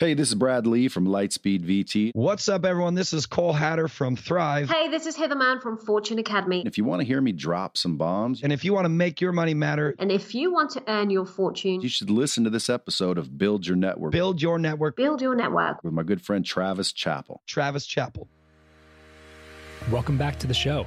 Hey, this is Brad Lea from Lightspeed VT. What's up, everyone? This is Cole Hatter from Thrive. Hey, this is Heather Mann from Fortune Academy. If you want to hear me drop some bombs, And if you want to make your money matter, And if you want to earn your fortune, you should listen to this episode of Build Your Network build your network. build your network. with my good friend Travis Chappell. Travis Chappell. Welcome back to the show.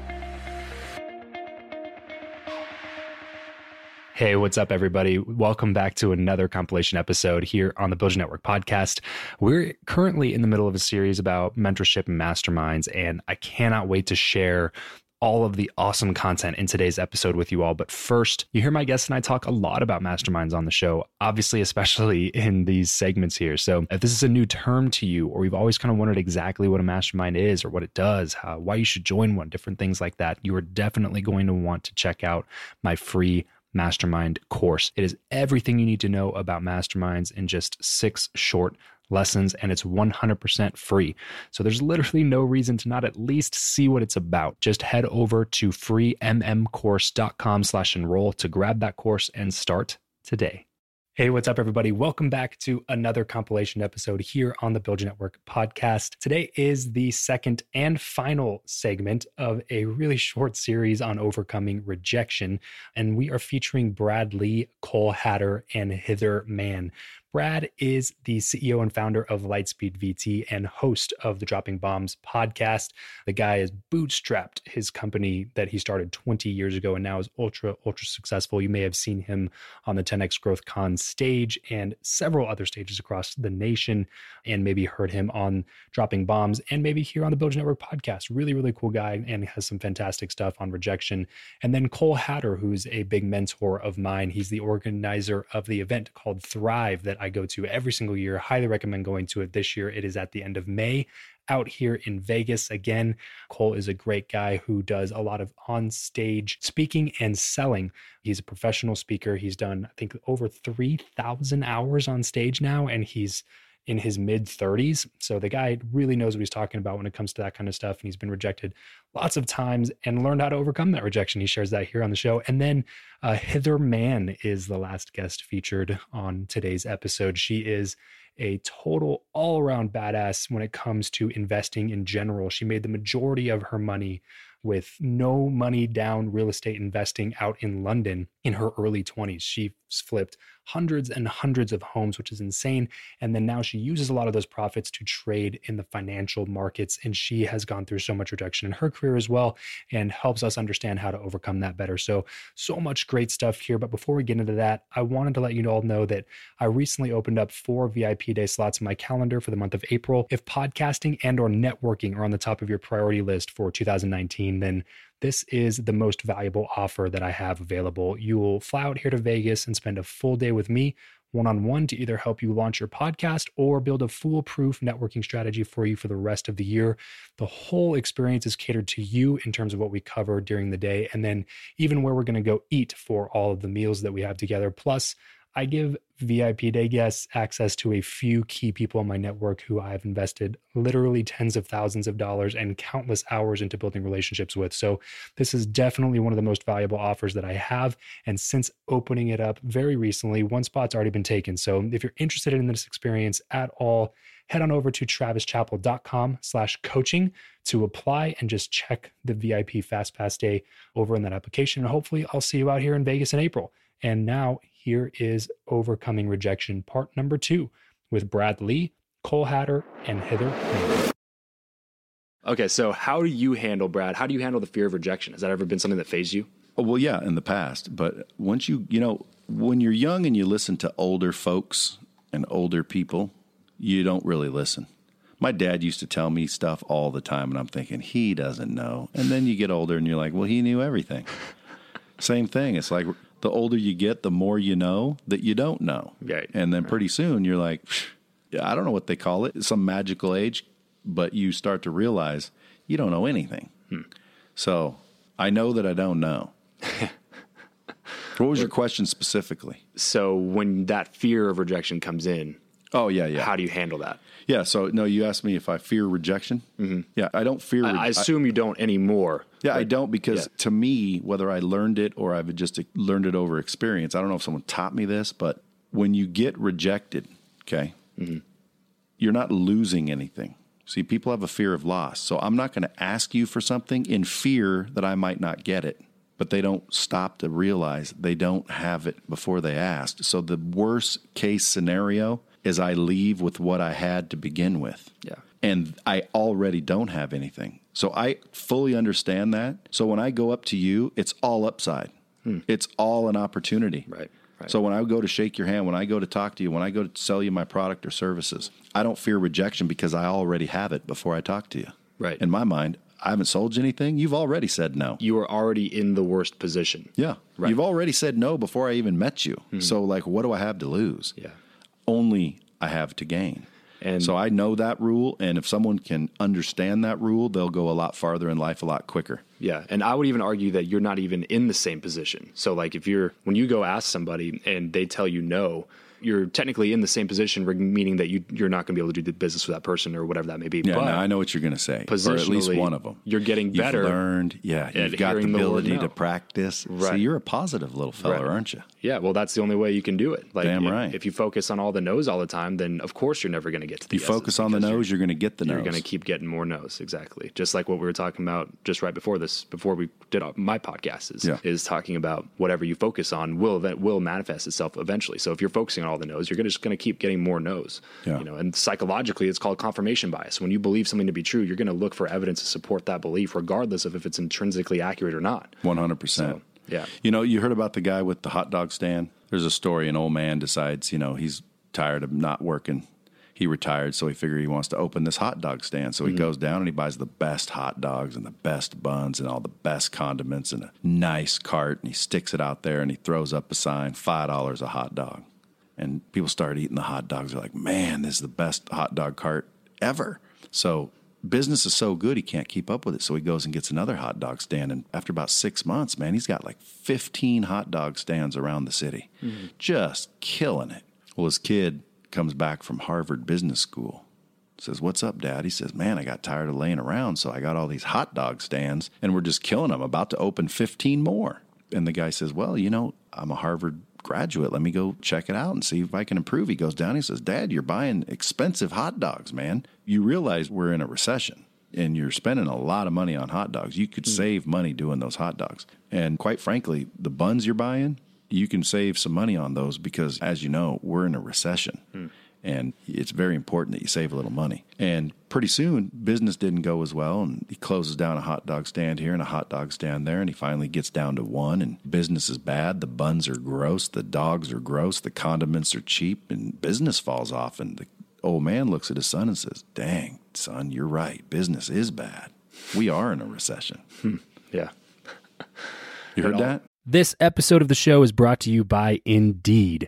Hey, what's up, everybody? Welcome back to another compilation episode here on the Build Your Network podcast. We're currently in the middle of a series about mentorship and masterminds, and I cannot wait to share all of the awesome content in today's episode with you all. But first, you hear my guests and I talk a lot about masterminds on the show, obviously, especially in these segments here. So if this is a new term to you, or you've always kind of wondered exactly what a mastermind is or what it does, how, why you should join one, different things like that, you are definitely going to want to check out my free mastermind course. It is everything you need to know about masterminds in just six short lessons and it's 100% free. So there's literally no reason to not at least see what it's about. Just head over to freemmcourse.com slash enroll to grab that course and start today. Hey, what's up, everybody? Welcome back to another compilation episode here on the Build Your Network podcast. Today is the second and final segment of a really short series on overcoming rejection. And we are featuring Brad Lea, Cole Hatter, and Heather Mann. Brad is the CEO and founder of Lightspeed VT and host of the Dropping Bombs podcast. The guy has bootstrapped his company that he started 20 years ago and now is ultra, ultra successful. You may have seen him on the 10X Growth Con stage and several other stages across the nation, and maybe heard him on Dropping Bombs and maybe here on the Build Network podcast. Really, really cool guy and has some fantastic stuff on rejection. And then Cole Hatter, who's a big mentor of mine. He's the organizer of the event called Thrive that I go to every single year. Highly recommend going to it this year. It is at the end of May out here in Vegas. Again, Cole is a great guy who does a lot of on stage speaking and selling. He's a professional speaker. He's done, I think, over 3,000 hours on stage now, and he's in his mid 30s. So the guy really knows what he's talking about when it comes to that kind of stuff. And he's been rejected lots of times and learned how to overcome that rejection. He shares that here on the show. And then uh, Heather Mann is the last guest featured on today's episode. She is a total all around badass when it comes to investing in general. She made the majority of her money with no money down real estate investing out in London in her early 20s. She flipped hundreds and hundreds of homes, which is insane. And then now she uses a lot of those profits to trade in the financial markets. And she has gone through so much rejection in her career as well and helps us understand how to overcome that better. So, so much great stuff here. But before we get into that, I wanted to let you all know that I recently opened up four VIP day slots in my calendar for the month of April. If podcasting and or networking are on the top of your priority list for 2019, then this is the most valuable offer that I have available. You will fly out here to Vegas and spend a full day with me one on one to either help you launch your podcast or build a foolproof networking strategy for you for the rest of the year. The whole experience is catered to you in terms of what we cover during the day, and then even where we're going to go eat for all of the meals that we have together. Plus, I give VIP day guests access to a few key people in my network who I've invested literally tens of thousands of dollars and countless hours into building relationships with. So, this is definitely one of the most valuable offers that I have. And since opening it up very recently, one spot's already been taken. So, if you're interested in this experience at all, head on over to travischappell.com slash coaching to apply and just check the VIP Fast Pass Day over in that application. And hopefully, I'll see you out here in Vegas in April. And now here is Overcoming Rejection, part number two, with Brad Lea, Cole Hatter, and Heather Mayer. Okay, so how do you handle, Brad? How do you handle the fear of rejection? Has that ever been something that phased you? Oh, well, yeah, in the past. But once you, you know, when you're young and you listen to older folks and older people, you don't really listen. My dad used to tell me stuff all the time, and I'm thinking, he doesn't know. And then you get older and you're like, well, he knew everything. Same thing. It's like the older you get, the more you know that you don't know. Right. And then pretty soon you're like, I don't know what they call it, some magical age, but you start to realize you don't know anything. Hmm. So I know that I don't know. what was your question specifically? So when that fear of rejection comes in, Oh yeah, yeah, how do you handle that? yeah. So no, you asked me if I fear rejection. Mm-hmm. Yeah, I don't fear. I, re- I assume you don't anymore. Yeah, I don't because yeah. to me, whether I learned it or I've just learned it over experience, I don't know if someone taught me this, but when you get rejected, okay, you're not losing anything. See, people have a fear of loss. So I'm not going to ask you for something in fear that I might not get it. But they don't stop to realize they don't have it before they asked. So the worst case scenario is I leave with what I had to begin with Yeah. and I already don't have anything. So I fully understand that. So when I go up to you, it's all upside. Hmm. It's all an opportunity. Right, right. So when I go to shake your hand, when I go to talk to you, when I go to sell you my product or services, I don't fear rejection because I already have it before I talk to you. Right. In my mind, I haven't sold you anything. You've already said no. You are already in the worst position. Yeah. Right. You've already said no before I even met you. Hmm. So like what do I have to lose? Yeah. Only I have to gain. And- so I know that rule, and if someone can understand that rule, they'll go a lot farther in life a lot quicker. Yeah, and I would even argue that you're not even in the same position. So, like, if you're when you go ask somebody and they tell you no, you're technically in the same position, meaning that you you're not going to be able to do the business with that person or whatever that may be. Yeah, but no, I know what you're going to say, or at least one of them. you're getting You've better learned, yeah. You've got the the ability no. to practice. Right. See, you're a positive little fella, Right. aren't you? Yeah, well, that's the only way you can do it. Like, Damn if, right. If you focus on all the no's all the time, then of course you're never going to get to the You focus on the because nose, you're, going to get the You're, nose. you're going to keep getting more no's. Exactly, just like what we were talking about just right before this, before we did my podcast is Yeah. is talking about whatever you focus on will will manifest itself eventually. So if you're focusing on all the no's, you're gonna, just going to keep getting more no's. Yeah. You know, and psychologically, it's called confirmation bias. When you believe something to be true, you're going to look for evidence to support that belief, regardless of if it's intrinsically accurate or not. 100%. Yeah. You know, you heard about the guy with the hot dog stand? There's a story an old man decides, you know, he's tired of not working. He retired, so he figured he wants to open this hot dog stand. So he mm-hmm. goes down and he buys the best hot dogs and the best buns and all the best condiments and a nice cart. And he sticks it out there and he throws up a sign $5 a hot dog. And people start eating the hot dogs. They're like, man, this is the best hot dog cart ever. So business is so good he can't keep up with it. So he goes and gets another hot dog stand. And after about six months, man, he's got like 15 hot dog stands around the city, mm-hmm. just killing it. Well, his kid comes back from Harvard Business School. Says, What's up, Dad? He says, Man, I got tired of laying around, so I got all these hot dog stands and we're just killing them, about to open 15 more. And the guy says, Well, you know, I'm a Harvard graduate. Let me go check it out and see if I can improve. He goes down. He says, Dad, you're buying expensive hot dogs, man. You realize we're in a recession and you're spending a lot of money on hot dogs. You could hmm. save money doing those hot dogs. And quite frankly, the buns you're buying, you can save some money on those because, as you know, we're in a recession. Hmm. And it's very important that you save a little money. And pretty soon, business didn't go as well. And he closes down a hot dog stand here and a hot dog stand there. And he finally gets down to one. And business is bad. The buns are gross. The dogs are gross. The condiments are cheap. And business falls off. And the old man looks at his son and says, Dang, son, you're right. Business is bad. We are in a recession. Hmm, yeah. You heard that? This episode of the show is brought to you by Indeed.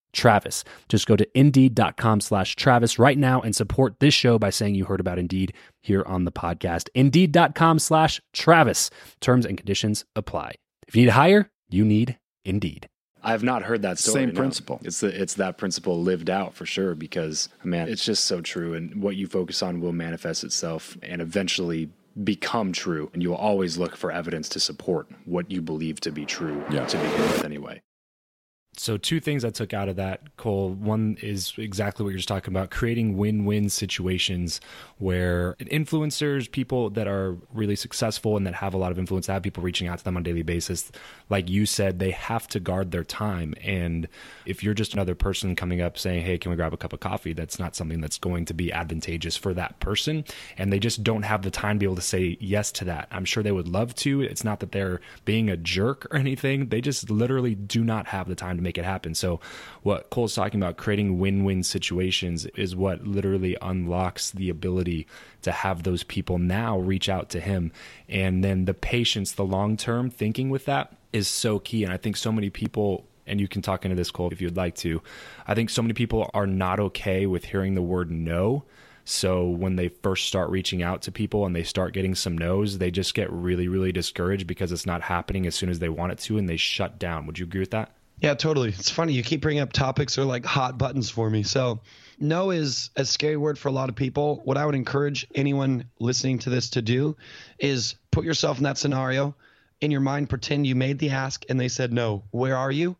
Travis. Just go to indeed.com slash Travis right now and support this show by saying you heard about Indeed here on the podcast. Indeed.com slash Travis. Terms and conditions apply. If you need to hire, you need Indeed. I have not heard that story. Same no. principle. It's the, it's that principle lived out for sure. Because man, it's just so true, and what you focus on will manifest itself, and eventually become true. And you will always look for evidence to support what you believe to be true Yeah. to begin with, anyway. So, two things I took out of that, Cole. One is exactly what you're just talking about creating win win situations where influencers, people that are really successful and that have a lot of influence, have people reaching out to them on a daily basis. Like you said, they have to guard their time. And if you're just another person coming up saying, Hey, can we grab a cup of coffee? That's not something that's going to be advantageous for that person. And they just don't have the time to be able to say yes to that. I'm sure they would love to. It's not that they're being a jerk or anything. They just literally do not have the time to make it happen. So, what Cole's talking about, creating win win situations, is what literally unlocks the ability to have those people now reach out to him. And then the patience, the long term thinking with that is so key. And I think so many people and you can talk into this, Cole, if you'd like to. I think so many people are not okay with hearing the word no. So when they first start reaching out to people and they start getting some no's, they just get really, really discouraged because it's not happening as soon as they want it to and they shut down. Would you agree with that? Yeah, totally. It's funny. You keep bringing up topics that are like hot buttons for me. So, no is a scary word for a lot of people. What I would encourage anyone listening to this to do is put yourself in that scenario. In your mind, pretend you made the ask and they said no. Where are you?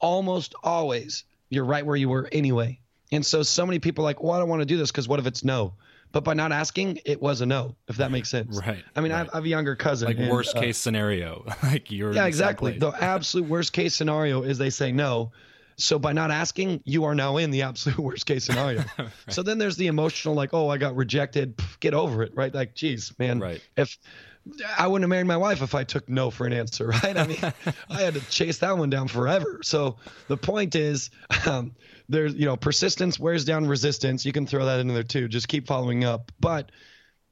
Almost always, you're right where you were anyway. And so, so many people are like, well, I don't want to do this because what if it's no? But by not asking, it was a no, if that makes sense. Right, I mean, I, have, I have a younger cousin. Like and, worst uh, case scenario, like you're yeah, exactly. The absolute worst case scenario is they say no. So by not asking, you are now in the absolute worst case scenario. So then there's the emotional, like, oh, I got rejected. Pff, Get over it, right? Like, geez, man. Right. If I wouldn't have married my wife if I took no for an answer, right? I mean, I had to chase that one down forever. So the point is, um, there's you know, persistence wears down resistance. You can throw that in there too. Just keep following up, but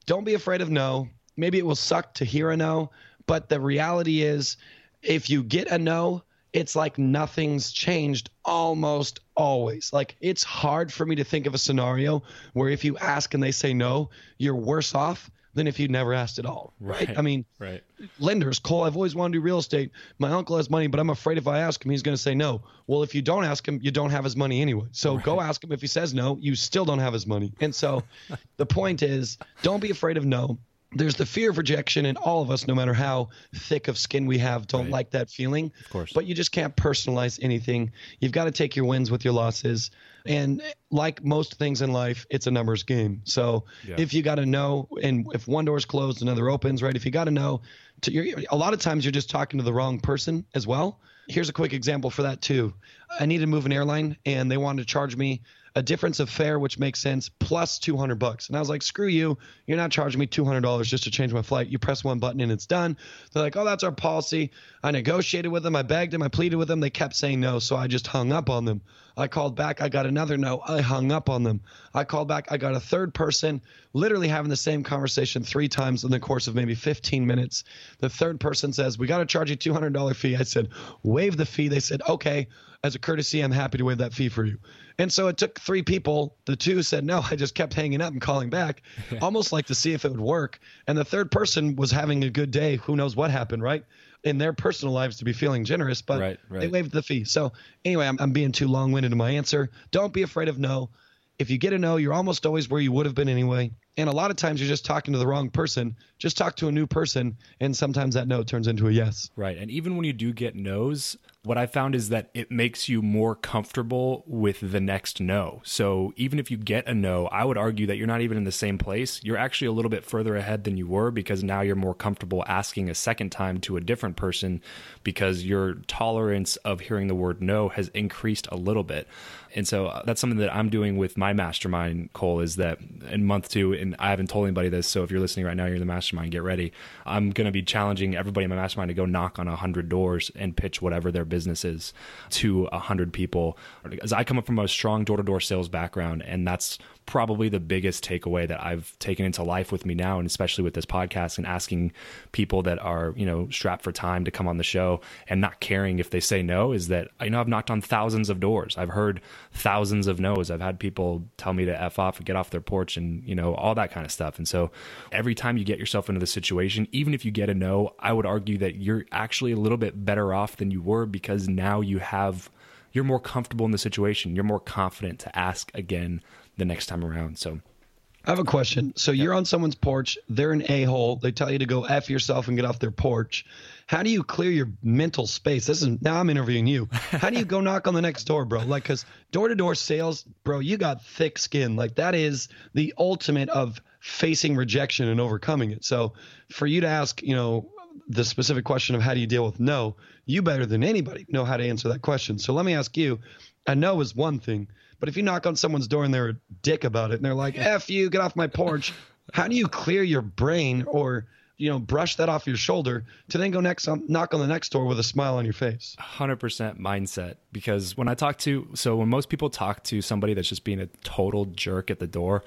don't be afraid of no. Maybe it will suck to hear a no, but the reality is, if you get a no, it's like nothing's changed almost always. Like it's hard for me to think of a scenario where if you ask and they say no, you're worse off than if you'd never asked at all. Right. Right. I mean, Right. lenders, Cole, I've always wanted to do real estate. My uncle has money, but I'm afraid if I ask him, he's going to say no. Well, if you don't ask him, you don't have his money anyway. So go ask him. If he says no, you still don't have his money. And so the point is, don't be afraid of no. There's the fear of rejection, and all of us, no matter how thick of skin we have, don't Right. like that feeling. Of course. But you just can't personalize anything. You've got to take your wins with your losses. And like most things in life, it's a numbers game. So Yeah. if you got to know, and if one door's closed, another opens, right? If you got to know, to, a lot of times you're just talking to the wrong person as well. Here's a quick example for that too. I needed to move an airline, and they wanted to charge me a difference of fare, which makes sense, plus 200 bucks. And I was like, screw you. You're not charging me $200 just to change my flight. You press one button and it's done. They're like, oh, that's our policy. I negotiated with them. I begged them. I pleaded with them. They kept saying no. So I just hung up on them. I called back. I got another no. I hung up on them. I called back. I got a third person, literally having the same conversation three times in the course of maybe 15 minutes. The third person says, we got to charge you $200 fee. I said, waive the fee. They said, okay. As a courtesy, I'm happy to waive that fee for you. And so it took three people. The two said no. I just kept hanging up and calling back, almost like to see if it would work. And the third person was having a good day. Who knows what happened, right? In their personal lives to be feeling generous, but Right, they waived the fee. So anyway, I'm, I'm being too long winded in my answer. Don't be afraid of no. If you get a no, you're almost always where you would have been anyway. And a lot of times you're just talking to the wrong person. Just talk to a new person, and sometimes that no turns into a yes. Right. And even when you do get no's, what I found is that it makes you more comfortable with the next no. So even if you get a no, I would argue that you're not even in the same place. You're actually a little bit further ahead than you were because now you're more comfortable asking a second time to a different person because your tolerance of hearing the word no has increased a little bit. And so uh, that's something that I'm doing with my mastermind, Cole, is that in month two, and I haven't told anybody this. So if you're listening right now, you're in the mastermind, get ready. I'm going to be challenging everybody in my mastermind to go knock on 100 doors and pitch whatever their business is to 100 people. As I come up from a strong door to door sales background, and that's probably the biggest takeaway that I've taken into life with me now, and especially with this podcast and asking people that are, you know, strapped for time to come on the show and not caring if they say no is that I know I've knocked on thousands of doors. I've heard thousands of no's. I've had people tell me to F off and get off their porch and, you know, all that kind of stuff. And so every time you get yourself into the situation, even if you get a no, I would argue that you're actually a little bit better off than you were because now you have you're more comfortable in the situation. You're more confident to ask again the next time around. So I have a question. So you're on someone's porch, they're an a hole. They tell you to go F yourself and get off their porch. How do you clear your mental space? This is now I'm interviewing you. How do you go knock on the next door, bro? Like, cause door to door sales, bro, you got thick skin. Like, that is the ultimate of facing rejection and overcoming it. So for you to ask, you know, the specific question of how do you deal with no, you better than anybody know how to answer that question. So let me ask you a no is one thing, but if you knock on someone's door and they're a dick about it and they're like, F you, get off my porch, how do you clear your brain or, you know, brush that off your shoulder to then go next on, knock on the next door with a smile on your face? 100% mindset because when I talk to so when most people talk to somebody that's just being a total jerk at the door,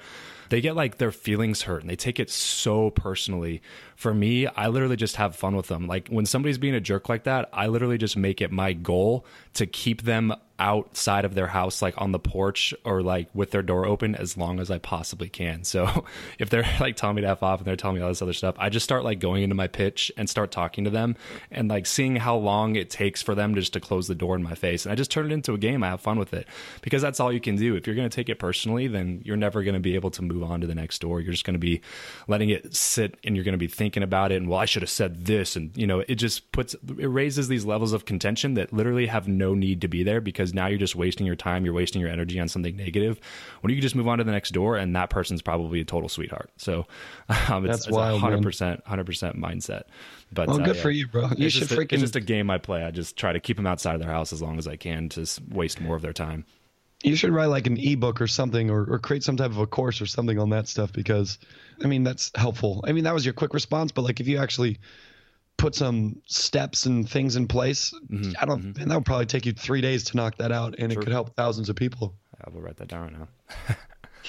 they get like their feelings hurt and they take it so personally. For me, I literally just have fun with them. Like when somebody's being a jerk like that, I literally just make it my goal to keep them outside of their house like on the porch or like with their door open as long as I possibly can. So if they're like telling me to F off and they're telling me all this other stuff, I just start like going into my pitch and start talking to them and like seeing how long it takes for them just to close the door in my face. And I just turn it into a game. I have fun with it because that's all you can do. If you're going to take it personally, then you're never going to be able to move on to the next door. You're just going to be letting it sit and you're going to be thinking about it. And well, I should have said this. And you know, it just puts, it raises these levels of contention that literally have no need to be there because now you're just wasting your time. You're wasting your energy on something negative when you can just move on to the next door and that person's probably a total sweetheart. So um, it's, That's it's wild, man. 100%, 100% mindset. But Well, uh, good yeah. for you, bro. You it's should a, freaking. it's just a game I play. I just try to keep them outside of their house as long as I can to waste more of their time. You should write like an ebook or something, or, or create some type of a course or something on that stuff because, I mean, that's helpful. I mean, that was your quick response, but like if you actually put some steps and things in place, Mm-hmm, I don't, and that would probably take you three days to knock that out, and it could help thousands of people. I will write that down right now.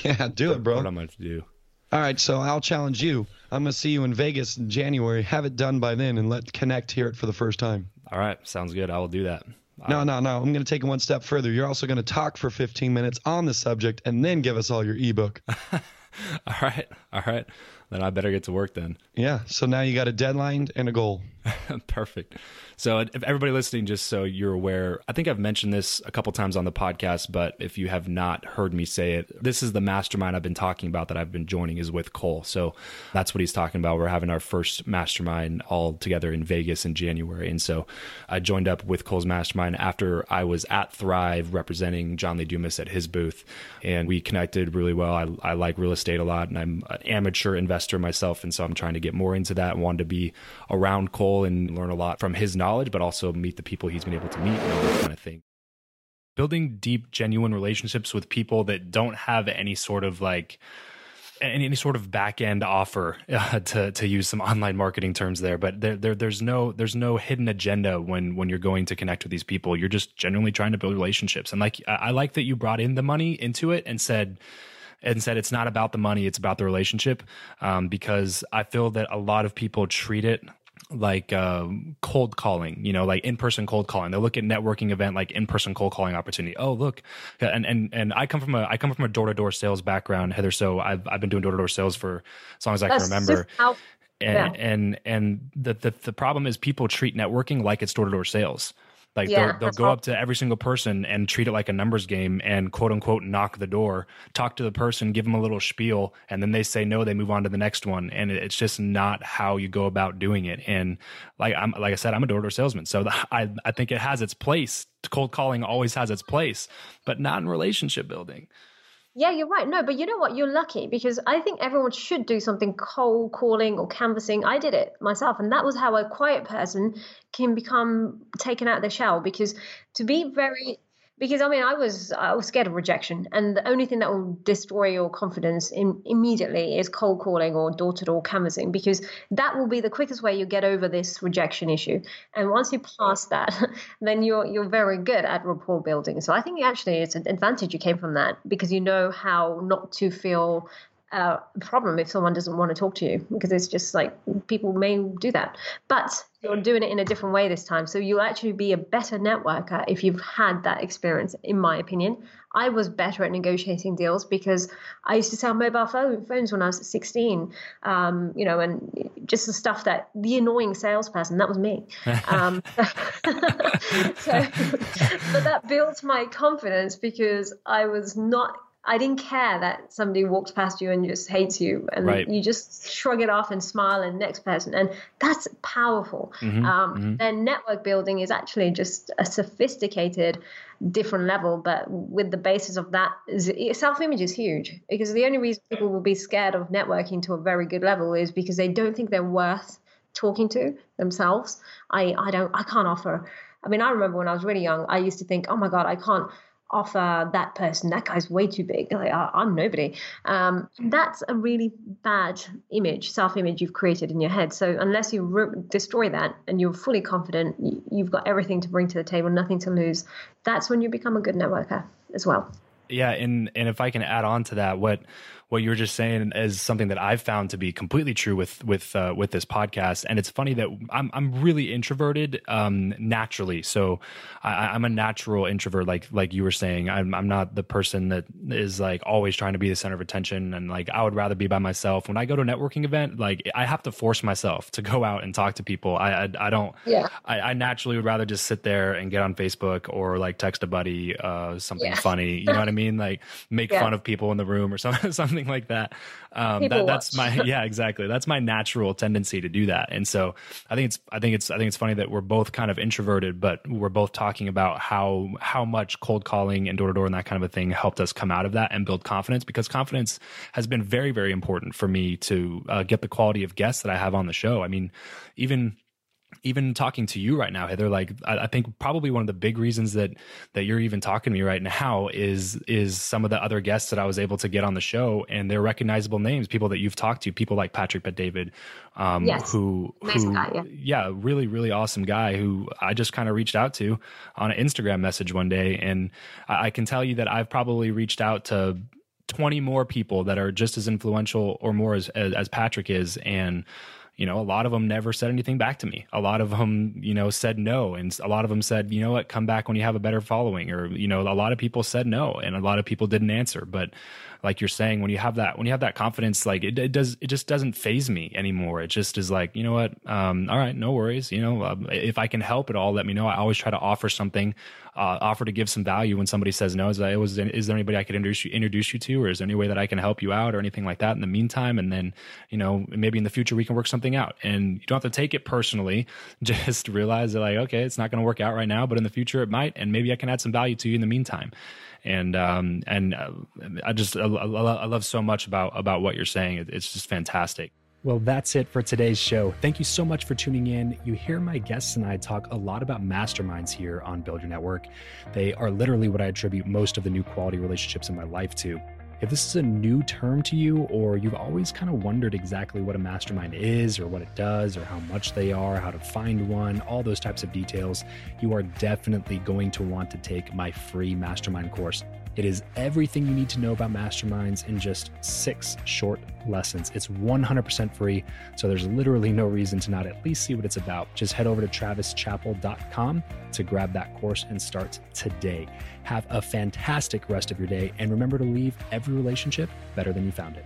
Yeah, do it, bro. What I'm going to do. All right, so I'll challenge you. I'm gonna see you in Vegas in January. Have it done by then, and let Connect hear it for the first time. All right. Sounds good. I will do that. No, no, no. I'm going to take it one step further. You're also going to talk for 15 minutes on the subject and then give us all your ebook. All right. All right. Then I better get to work then. Yeah. So now you got a deadline and a goal. Perfect. So, if everybody listening, just so you're aware, I think I've mentioned this a couple times on the podcast, but if you have not heard me say it, this is the mastermind I've been talking about that I've been joining is with Cole. So, that's what he's talking about. We're having our first mastermind all together in Vegas in January. And so, I joined up with Cole's mastermind after I was at Thrive representing John Lee Dumas at his booth. And we connected really well. I, I like real estate a lot, and I'm an amateur investor myself. And so, I'm trying to get more into that. And wanted to be around Cole and learn a lot from his knowledge, but also meet the people he's been able to meet and all that kind of thing. Building deep, genuine relationships with people that don't have any sort of like any, any sort of back end offer uh, to to use some online marketing terms there, but there, there there's no there's no hidden agenda when when you're going to connect with these people. You're just genuinely trying to build relationships, and like I, I like that you brought in the money into it and said and said it's not about the money, it's about the relationship. Um, because I feel that a lot of people treat it like um, cold calling, you know, like in person cold calling. They look at networking event like in person cold calling opportunity. Oh, look, and and and I come from a I come from a door to door sales background, Heather. So I've I've been doing door to door sales for as long as I can remember. how- and yeah. and and the, the the problem is people treat networking like it's door to door sales. Like Yeah, they'll, they'll go up to every single person and treat it like a numbers game and quote unquote knock the door, talk to the person, give them a little spiel, and then they say no, they move on to the next one, and it's just not how you go about doing it. And like I'm like I said, I'm a door to door salesman, so the, I I think it has its place. Cold calling always has its place, but not in relationship building. Yeah, you're right. No, but you know what? You're lucky because I think everyone should do something cold calling or canvassing. I did it myself, and that was how a quiet person can become taken out of their shell. Because to be very, because I mean, I was I was scared of rejection, and the only thing that will destroy your confidence in, immediately is cold calling or door to door canvassing, because that will be the quickest way you get over this rejection issue. And once you pass that, then you're you're very good at rapport building. So I think actually it's an advantage you came from that because you know how not to feel uh, a problem if someone doesn't want to talk to you because it's just like people may do that. But you're doing it in a different way this time. So you'll actually be a better networker if you've had that experience, in my opinion. I was better at negotiating deals because I used to sell mobile phone, phones when I was 16, um, you know, and just the stuff that the annoying salesperson, that was me. Um, so, but that built my confidence because I was not I didn't care that somebody walks past you and just hates you, and Right. you just shrug it off and smile and next person, and that's powerful. um, Then network building is actually just a sophisticated, different level, but with the basis of that, self image is huge because the only reason people will be scared of networking to a very good level is because they don't think they're worth talking to themselves. I I don't I can't offer. I mean, I remember when I was really young, I used to think, oh my god, I can't offer that person. That guy's way too big. Like I, i'm nobody. Um, that's a really bad image self-image you've created in your head. So unless you re- destroy that and you're fully confident you've got everything to bring to the table nothing to lose that's when you become a good networker as well. Yeah, and and if I can add on to that, what what you were just saying is something that I've found to be completely true with with uh, with this podcast. And it's funny that I'm I'm really introverted um, naturally, so I, I'm a natural introvert. Like like you were saying, I'm I'm not the person that is like always trying to be the center of attention, and like I would rather be by myself. When I go to a networking event, like I have to force myself to go out and talk to people. I I, I don't. Yeah. I, I naturally would rather just sit there and get on Facebook or like text a buddy uh, something Yeah. funny. You know what I mean? Like make Yeah. fun of people in the room or something, something like that. Um, that, that's watch. my yeah, exactly. That's my natural tendency to do that. And so I think it's I think it's I think it's funny that we're both kind of introverted, but we're both talking about how how much cold calling and door to door and that kind of a thing helped us come out of that and build confidence because confidence has been very very important for me to uh, get the quality of guests that I have on the show. I mean, even even talking to you right now, Heather, like I, I think probably one of the big reasons that that you're even talking to me right now is is some of the other guests that I was able to get on the show, and they're recognizable names, people that you've talked to, people like Patrick Bet David, um, Yes. who Amazing who guy, yeah. really really awesome guy who I just kind of reached out to on an Instagram message one day, and I, I can tell you that I've probably reached out to 20 more people that are just as influential or more as, as, as Patrick is. And, you know, a lot of them never said anything back to me. A lot of them, you know, said no. And a lot of them said, you know what, come back when you have a better following. Or, you know, a lot of people said no and a lot of people didn't answer. But like you're saying, when you have that, when you have that confidence, like it, it does, it just doesn't phase me anymore. It just is like, you know what, um, all right, no worries. You know, um, if I can help at all, let me know. I always try to offer something, uh, offer to give some value when somebody says no. Is there anybody I could introduce you, introduce you to, or is there any way that I can help you out or anything like that in the meantime? And then, you know, maybe in the future we can work something out and you don't have to take it personally. Just realize that like, okay, it's not going to work out right now, but in the future it might, and maybe I can add some value to you in the meantime and um, and uh, I just I, I, love so much about about what you're saying. It's just fantastic. Well, that's it for today's show. Thank you so much for tuning in. You hear my guests and I talk a lot about masterminds here on Build Your Network. They are literally what I attribute most of the new quality relationships in my life to. If this is a new term to you, or you've always kind of wondered exactly what a mastermind is, or what it does, or how much they are, how to find one, all those types of details, you are definitely going to want to take my free mastermind course. It is everything you need to know about masterminds in just six short lessons. It's 100% free, so there's literally no reason to not at least see what it's about. Just head over to travischappell.com to grab that course and start today. Have a fantastic rest of your day, and remember to leave every relationship better than you found it.